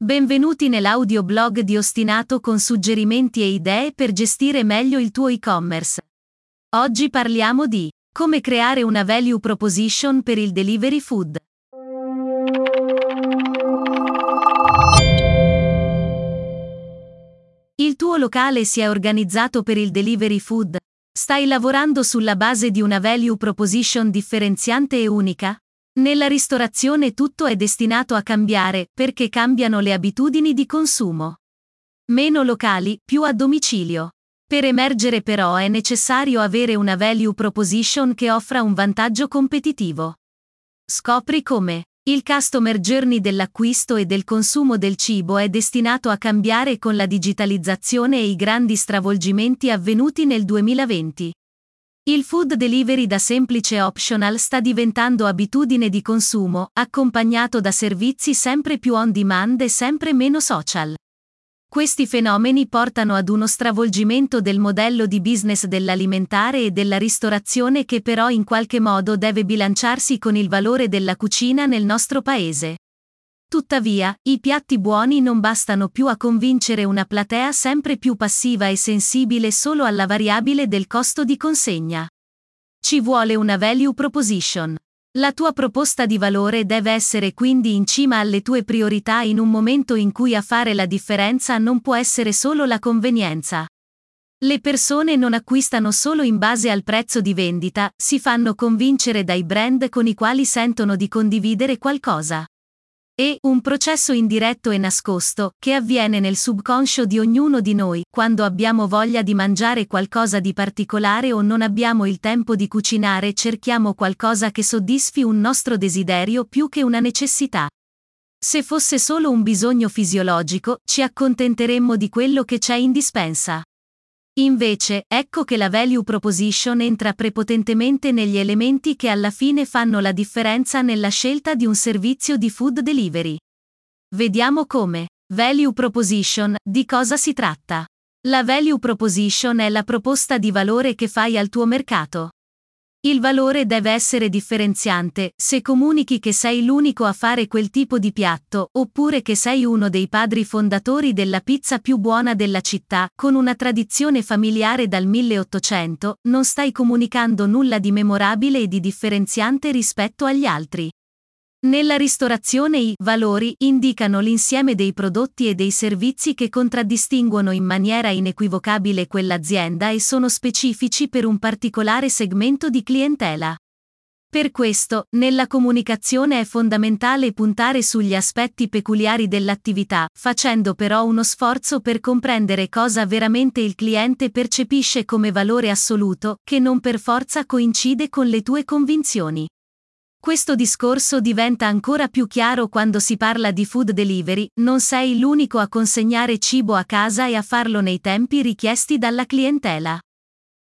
Benvenuti nell'audioblog di Ostinato con suggerimenti e idee per gestire meglio il tuo e-commerce. Oggi parliamo di come creare una value proposition per il delivery food. Il tuo locale si è organizzato per il delivery food? Stai lavorando sulla base di una value proposition differenziante e unica? Nella ristorazione tutto è destinato a cambiare perché cambiano le abitudini di consumo. Meno locali, più a domicilio. Per emergere però è necessario avere una value proposition che offra un vantaggio competitivo. Scopri come. Il customer journey dell'acquisto e del consumo del cibo è destinato a cambiare con la digitalizzazione e i grandi stravolgimenti avvenuti nel 2020. Il food delivery da semplice optional sta diventando abitudine di consumo, accompagnato da servizi sempre più on demand e sempre meno social. Questi fenomeni portano ad uno stravolgimento del modello di business dell'alimentare e della ristorazione che però in qualche modo deve bilanciarsi con il valore della cucina nel nostro paese. Tuttavia, i piatti buoni non bastano più a convincere una platea sempre più passiva e sensibile solo alla variabile del costo di consegna. Ci vuole una value proposition. La tua proposta di valore deve essere quindi in cima alle tue priorità in un momento in cui a fare la differenza non può essere solo la convenienza. Le persone non acquistano solo in base al prezzo di vendita, si fanno convincere dai brand con i quali sentono di condividere qualcosa. È un processo indiretto e nascosto, che avviene nel subconscio di ognuno di noi, quando abbiamo voglia di mangiare qualcosa di particolare o non abbiamo il tempo di cucinare cerchiamo qualcosa che soddisfi un nostro desiderio più che una necessità. Se fosse solo un bisogno fisiologico, ci accontenteremmo di quello che c'è in dispensa. Invece, ecco che la value proposition entra prepotentemente negli elementi che alla fine fanno la differenza nella scelta di un servizio di food delivery. Vediamo come. Value proposition, di cosa si tratta? La value proposition è la proposta di valore che fai al tuo mercato. Il valore deve essere differenziante, se comunichi che sei l'unico a fare quel tipo di piatto, oppure che sei uno dei padri fondatori della pizza più buona della città, con una tradizione familiare dal 1800, non stai comunicando nulla di memorabile e di differenziante rispetto agli altri. Nella ristorazione i valori indicano l'insieme dei prodotti e dei servizi che contraddistinguono in maniera inequivocabile quell'azienda e sono specifici per un particolare segmento di clientela. Per questo, nella comunicazione è fondamentale puntare sugli aspetti peculiari dell'attività, facendo però uno sforzo per comprendere cosa veramente il cliente percepisce come valore assoluto, che non per forza coincide con le tue convinzioni. Questo discorso diventa ancora più chiaro quando si parla di food delivery, non sei l'unico a consegnare cibo a casa e a farlo nei tempi richiesti dalla clientela.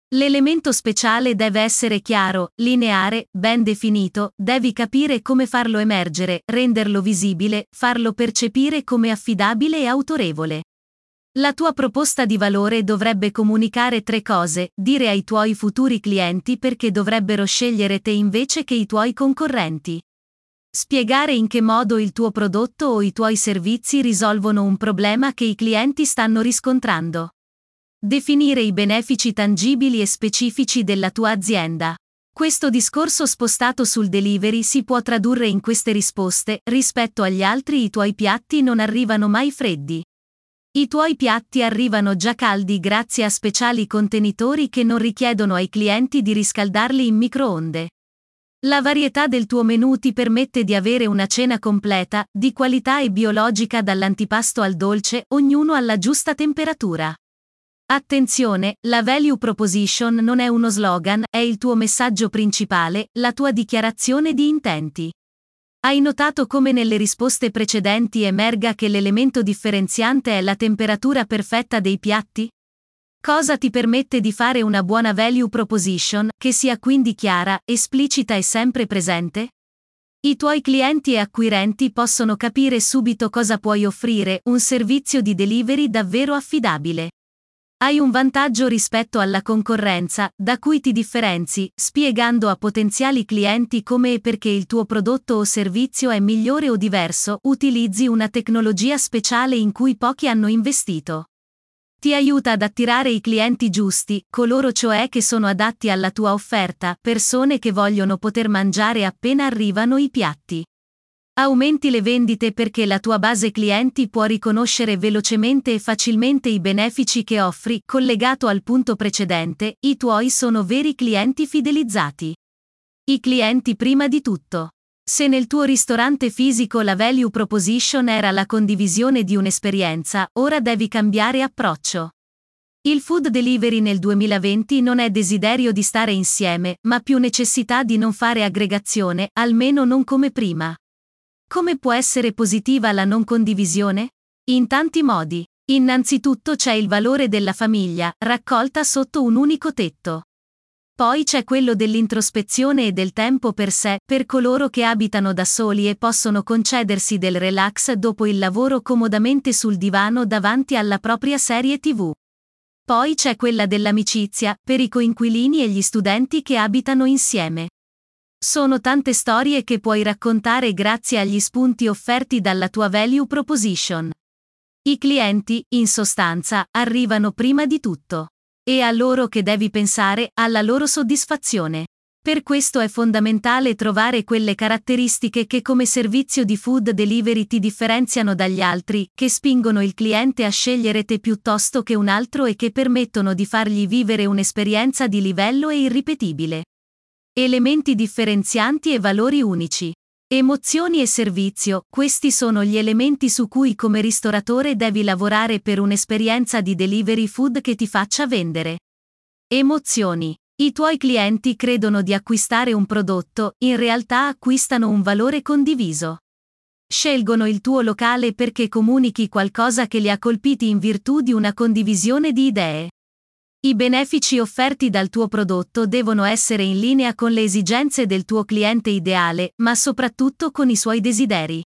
L'elemento speciale deve essere chiaro, lineare, ben definito, devi capire come farlo emergere, renderlo visibile, farlo percepire come affidabile e autorevole. La tua proposta di valore dovrebbe comunicare tre cose, dire ai tuoi futuri clienti perché dovrebbero scegliere te invece che i tuoi concorrenti. Spiegare in che modo il tuo prodotto o i tuoi servizi risolvono un problema che i clienti stanno riscontrando. Definire i benefici tangibili e specifici della tua azienda. Questo discorso spostato sul delivery si può tradurre in queste risposte, rispetto agli altri i tuoi piatti non arrivano mai freddi. I tuoi piatti arrivano già caldi grazie a speciali contenitori che non richiedono ai clienti di riscaldarli in microonde. La varietà del tuo menù ti permette di avere una cena completa, di qualità e biologica dall'antipasto al dolce, ognuno alla giusta temperatura. Attenzione, la value proposition non è uno slogan, è il tuo messaggio principale, la tua dichiarazione di intenti. Hai notato come nelle risposte precedenti emerga che l'elemento differenziante è la temperatura perfetta dei piatti? Cosa ti permette di fare una buona value proposition, che sia quindi chiara, esplicita e sempre presente? I tuoi clienti e acquirenti possono capire subito cosa puoi offrire, un servizio di delivery davvero affidabile. Hai un vantaggio rispetto alla concorrenza, da cui ti differenzi, spiegando a potenziali clienti come e perché il tuo prodotto o servizio è migliore o diverso, utilizzi una tecnologia speciale in cui pochi hanno investito. Ti aiuta ad attirare i clienti giusti, coloro cioè che sono adatti alla tua offerta, persone che vogliono poter mangiare appena arrivano i piatti. Aumenti le vendite perché la tua base clienti può riconoscere velocemente e facilmente i benefici che offri, collegato al punto precedente, i tuoi sono veri clienti fidelizzati. I clienti prima di tutto. Se nel tuo ristorante fisico la value proposition era la condivisione di un'esperienza, ora devi cambiare approccio. Il food delivery nel 2020 non è desiderio di stare insieme, ma più necessità di non fare aggregazione, almeno non come prima. Come può essere positiva la non condivisione? In tanti modi. Innanzitutto c'è il valore della famiglia, raccolta sotto un unico tetto. Poi c'è quello dell'introspezione e del tempo per sé, per coloro che abitano da soli e possono concedersi del relax dopo il lavoro comodamente sul divano davanti alla propria serie TV. Poi c'è quella dell'amicizia, per i coinquilini e gli studenti che abitano insieme. Sono tante storie che puoi raccontare grazie agli spunti offerti dalla tua value proposition. I clienti, in sostanza, arrivano prima di tutto. E a loro che devi pensare, alla loro soddisfazione. Per questo è fondamentale trovare quelle caratteristiche che come servizio di food delivery ti differenziano dagli altri, che spingono il cliente a scegliere te piuttosto che un altro e che permettono di fargli vivere un'esperienza di livello e irripetibile. Elementi differenzianti e valori unici. Emozioni e servizio, questi sono gli elementi su cui come ristoratore devi lavorare per un'esperienza di delivery food che ti faccia vendere. Emozioni. I tuoi clienti credono di acquistare un prodotto, in realtà acquistano un valore condiviso. Scelgono il tuo locale perché comunichi qualcosa che li ha colpiti in virtù di una condivisione di idee. I benefici offerti dal tuo prodotto devono essere in linea con le esigenze del tuo cliente ideale, ma soprattutto con i suoi desideri.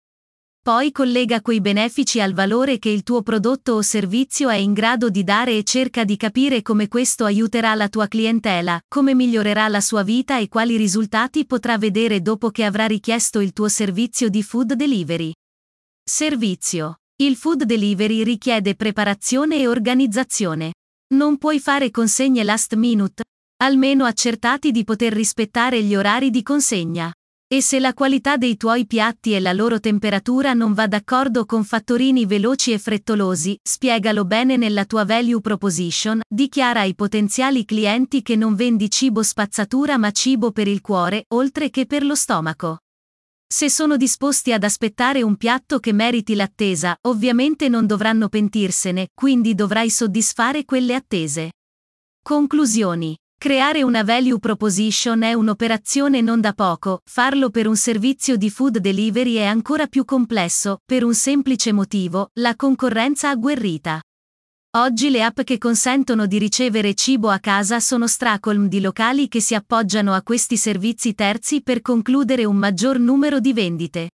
Poi collega quei benefici al valore che il tuo prodotto o servizio è in grado di dare e cerca di capire come questo aiuterà la tua clientela, come migliorerà la sua vita e quali risultati potrà vedere dopo che avrà richiesto il tuo servizio di food delivery. Servizio. Il food delivery richiede preparazione e organizzazione. Non puoi fare consegne last minute? Almeno accertati di poter rispettare gli orari di consegna. E se la qualità dei tuoi piatti e la loro temperatura non va d'accordo con fattorini veloci e frettolosi, spiegalo bene nella tua value proposition, dichiara ai potenziali clienti che non vendi cibo spazzatura ma cibo per il cuore, oltre che per lo stomaco. Se sono disposti ad aspettare un piatto che meriti l'attesa, ovviamente non dovranno pentirsene, quindi dovrai soddisfare quelle attese. Conclusioni. Creare una value proposition è un'operazione non da poco, farlo per un servizio di food delivery è ancora più complesso, per un semplice motivo, la concorrenza agguerrita. Oggi le app che consentono di ricevere cibo a casa sono stracolm di locali che si appoggiano a questi servizi terzi per concludere un maggior numero di vendite.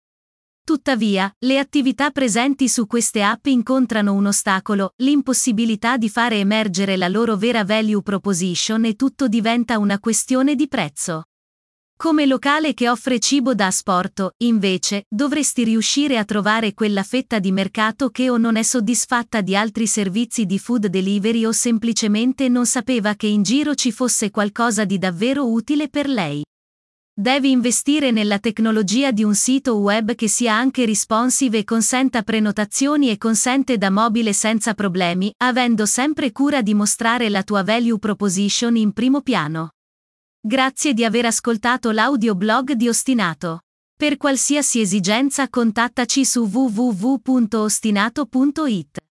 Tuttavia, le attività presenti su queste app incontrano un ostacolo, l'impossibilità di fare emergere la loro vera value proposition e tutto diventa una questione di prezzo. Come locale che offre cibo da asporto, invece, dovresti riuscire a trovare quella fetta di mercato che o non è soddisfatta di altri servizi di food delivery o semplicemente non sapeva che in giro ci fosse qualcosa di davvero utile per lei. Devi investire nella tecnologia di un sito web che sia anche responsive e consenta prenotazioni e consente da mobile senza problemi, avendo sempre cura di mostrare la tua value proposition in primo piano. Grazie di aver ascoltato l'audioblog di Ostinato. Per qualsiasi esigenza contattaci su www.ostinato.it.